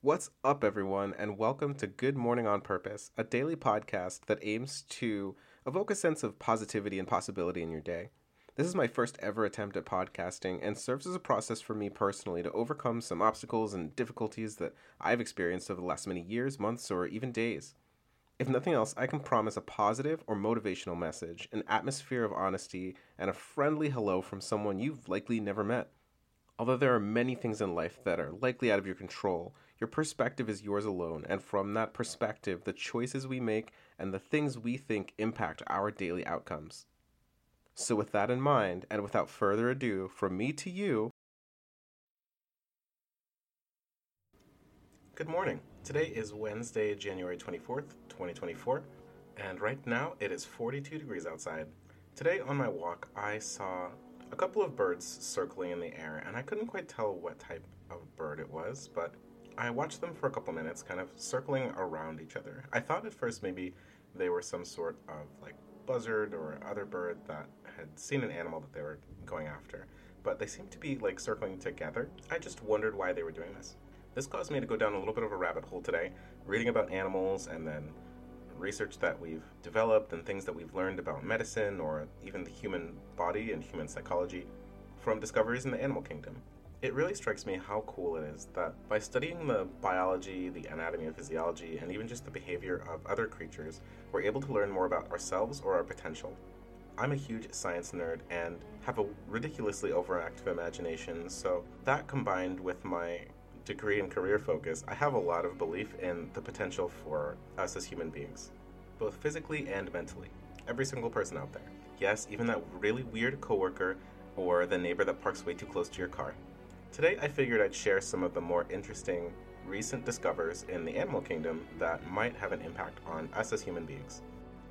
What's up, everyone, and welcome to Good Morning on Purpose, a daily podcast that aims to evoke a sense of positivity and possibility in your day. This is my first ever attempt at podcasting and serves as a process for me personally to overcome some obstacles and difficulties that I've experienced over the last many years, months, or even days. If nothing else, I can promise a positive or motivational message, an atmosphere of honesty, and a friendly hello from someone you've likely never met. Although there are many things in life that are likely out of your control, your perspective is yours alone, and from that perspective, the choices we make and the things we think impact our daily outcomes. So, with that in mind, and without further ado, from me to you, good morning. Today is Wednesday, January 24th, 2024, and right now it is 42 degrees outside. Today on my walk, I saw a couple of birds circling in the air, and I couldn't quite tell what type of bird it was, but I watched them for a couple minutes, kind of circling around each other. I thought at first maybe they were some sort of like buzzard or other bird that had seen an animal that they were going after, but they seemed to be like circling together. I just wondered why they were doing this. This caused me to go down a little bit of a rabbit hole today, reading about animals and then research that we've developed and things that we've learned about medicine or even the human body and human psychology from discoveries in the animal kingdom. It really strikes me how cool it is that by studying the biology, the anatomy and physiology, and even just the behavior of other creatures, we're able to learn more about ourselves or our potential. I'm a huge science nerd and have a ridiculously overactive imagination, so that combined with my degree and career focus, I have a lot of belief in the potential for us as human beings, both physically and mentally. Every single person out there. Yes, even that really weird coworker or the neighbor that parks way too close to your car. Today, I figured I'd share some of the more interesting recent discoveries in the animal kingdom that might have an impact on us as human beings.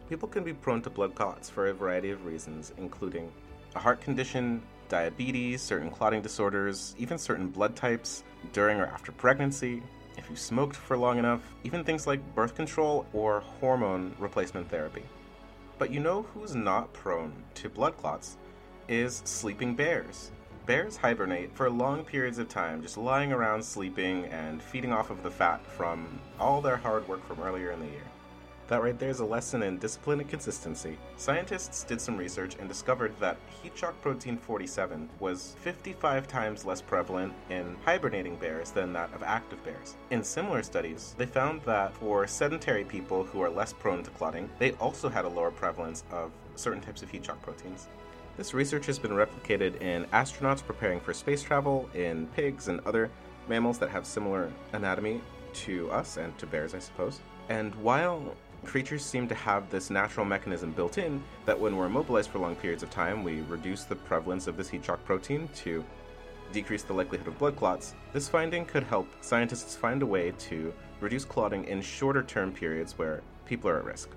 People can be prone to blood clots for a variety of reasons, including a heart condition, diabetes, certain clotting disorders, even certain blood types, during or after pregnancy, if you smoked for long enough, even things like birth control or hormone replacement therapy. But you know who's not prone to blood clots? Is sleeping bears. Bears hibernate for long periods of time, just lying around sleeping and feeding off of the fat from all their hard work from earlier in the year. That right there is a lesson in discipline and consistency. Scientists did some research and discovered that heat shock protein 47 was 55 times less prevalent in hibernating bears than that of active bears. In similar studies, they found that for sedentary people who are less prone to clotting, they also had a lower prevalence of certain types of heat shock proteins. This research has been replicated in astronauts preparing for space travel, in pigs and other mammals that have similar anatomy to us and to bears, I suppose. And while creatures seem to have this natural mechanism built in that when we're immobilized for long periods of time, we reduce the prevalence of this heat shock protein to decrease the likelihood of blood clots. This finding could help scientists find a way to reduce clotting in shorter term periods where people are at risk.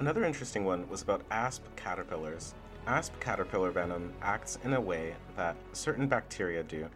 Another interesting one was about asp caterpillars. Asp caterpillar venom acts in a way that certain bacteria do,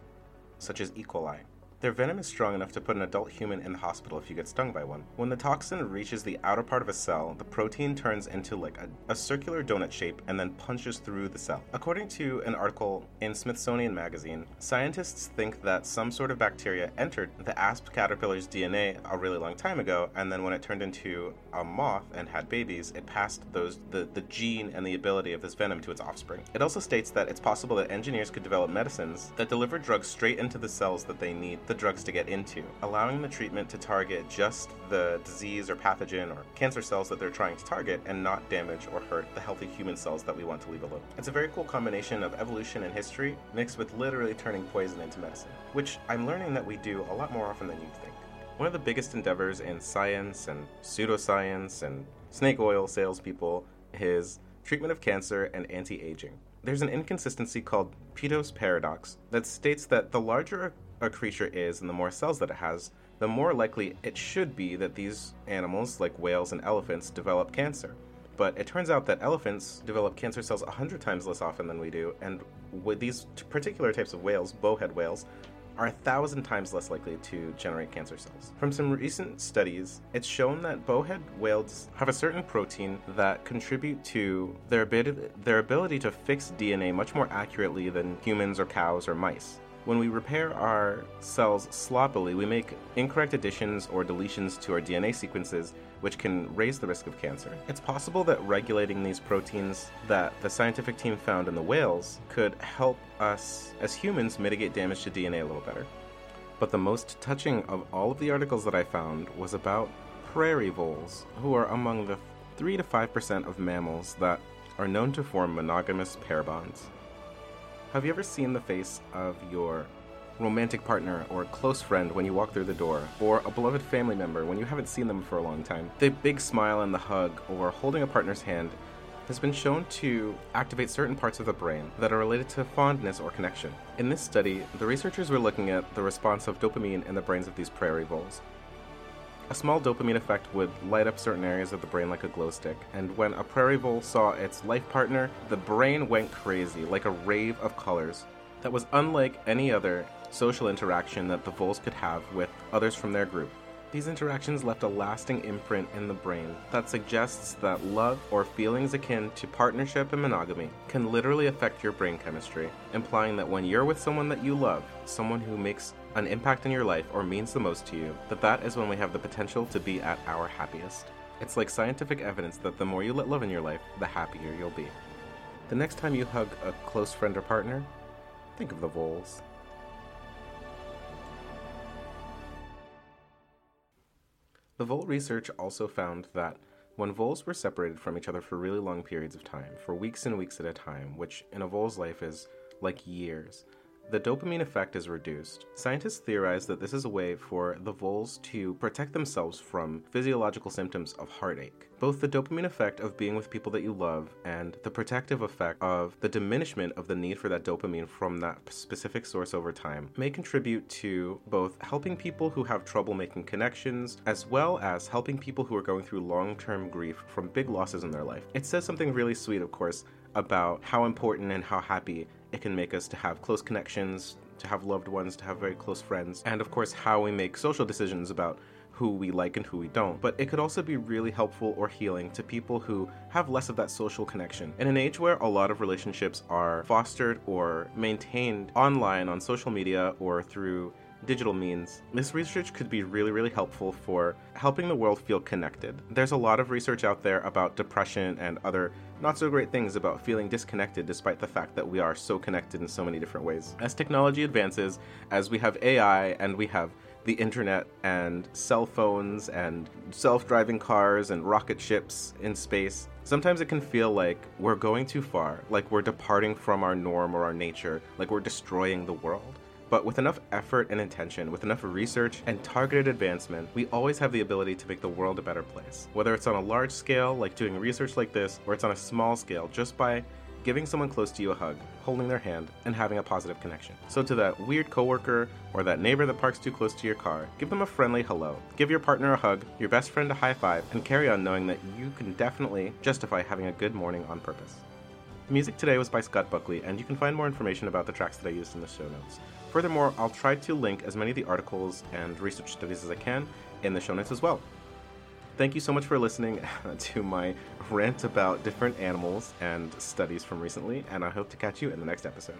such as E. coli. Their venom is strong enough to put an adult human in the hospital if you get stung by one. When the toxin reaches the outer part of a cell, the protein turns into like a, a, circular donut shape and then punches through the cell. According to an article in Smithsonian Magazine, scientists think that some sort of bacteria entered the asp caterpillar's DNA a really long time ago, and then when it turned into a moth and had babies, it passed those the, the gene and the ability of this venom to its offspring. It also states that it's possible that engineers could develop medicines that deliver drugs straight into the cells that they need the drugs to get into, allowing the treatment to target just the disease or pathogen or cancer cells that they're trying to target and not damage or hurt the healthy human cells that we want to leave alone. It's a very cool combination of evolution and history mixed with literally turning poison into medicine, which I'm learning that we do a lot more often than you'd think. One of the biggest endeavors in science and pseudoscience and snake oil salespeople is treatment of cancer and anti aging. There's an inconsistency called Peto's paradox that states that the larger a creature is and the more cells that it has, the more likely it should be that these animals, like whales and elephants, develop cancer. But it turns out that elephants develop cancer cells 100 times less often than we do, and with these particular types of whales, bowhead whales, are a thousand times less likely to generate cancer cells. From some recent studies, it's shown that bowhead whales have a certain protein that contribute to their their ability to fix DNA much more accurately than humans or cows or mice. When we repair our cells sloppily, we make incorrect additions or deletions to our DNA sequences, which can raise the risk of cancer. It's possible that regulating these proteins that the scientific team found in the whales could help us as humans mitigate damage to DNA a little better. But the most touching of all of the articles that I found was about prairie voles, who are among the 3 to 5% of mammals that are known to form monogamous pair bonds. Have you ever seen the face of your romantic partner or close friend when you walk through the door, or a beloved family member when you haven't seen them for a long time? The big smile and the hug, or holding a partner's hand, has been shown to activate certain parts of the brain that are related to fondness or connection. In this study, the researchers were looking at the response of dopamine in the brains of these prairie voles. A small dopamine effect would light up certain areas of the brain like a glow stick, and when a prairie vole saw its life partner, the brain went crazy, like a rave of colors. That was unlike any other social interaction that the voles could have with others from their group. These interactions left a lasting imprint in the brain that suggests that love or feelings akin to partnership and monogamy can literally affect your brain chemistry, implying that when you're with someone that you love, someone who makes an impact in your life or means the most to you, that that is when we have the potential to be at our happiest. It's like scientific evidence that the more you let love in your life, the happier you'll be. The next time you hug a close friend or partner, think of the voles. The vole research also found that when voles were separated from each other for really long periods of time, for weeks and weeks at a time, which in a vole's life is like years, the dopamine effect is reduced. Scientists theorize that this is a way for the voles to protect themselves from physiological symptoms of heartache. Both the dopamine effect of being with people that you love and the protective effect of the diminishment of the need for that dopamine from that specific source over time may contribute to both helping people who have trouble making connections as well as helping people who are going through long term grief from big losses in their life. It says something really sweet, of course, about how important and how happy it can make us to have close connections, to have loved ones, to have very close friends, and of course, how we make social decisions about who we like and who we don't. But it could also be really helpful or healing to people who have less of that social connection. In an age where a lot of relationships are fostered or maintained online on social media or through digital means, this research could be really, really helpful for helping the world feel connected. There's a lot of research out there about depression and other not so great things about feeling disconnected despite the fact that we are so connected in so many different ways. As technology advances, as we have AI and we have the internet and cell phones and self driving cars and rocket ships in space, sometimes it can feel like we're going too far, like we're departing from our norm or our nature, like we're destroying the world. But with enough effort and intention, with enough research and targeted advancement, we always have the ability to make the world a better place. Whether it's on a large scale, like doing research like this, or it's on a small scale, just by giving someone close to you a hug, holding their hand, and having a positive connection. So to that weird coworker or that neighbor that parks too close to your car, give them a friendly hello. Give your partner a hug, your best friend a high five, and carry on knowing that you can definitely justify having a good morning on purpose. The music today was by Scott Buckley, and you can find more information about the tracks that I used in the show notes. Furthermore, I'll try to link as many of the articles and research studies as I can in the show notes as well. Thank you so much for listening to my rant about different animals and studies from recently, and I hope to catch you in the next episode.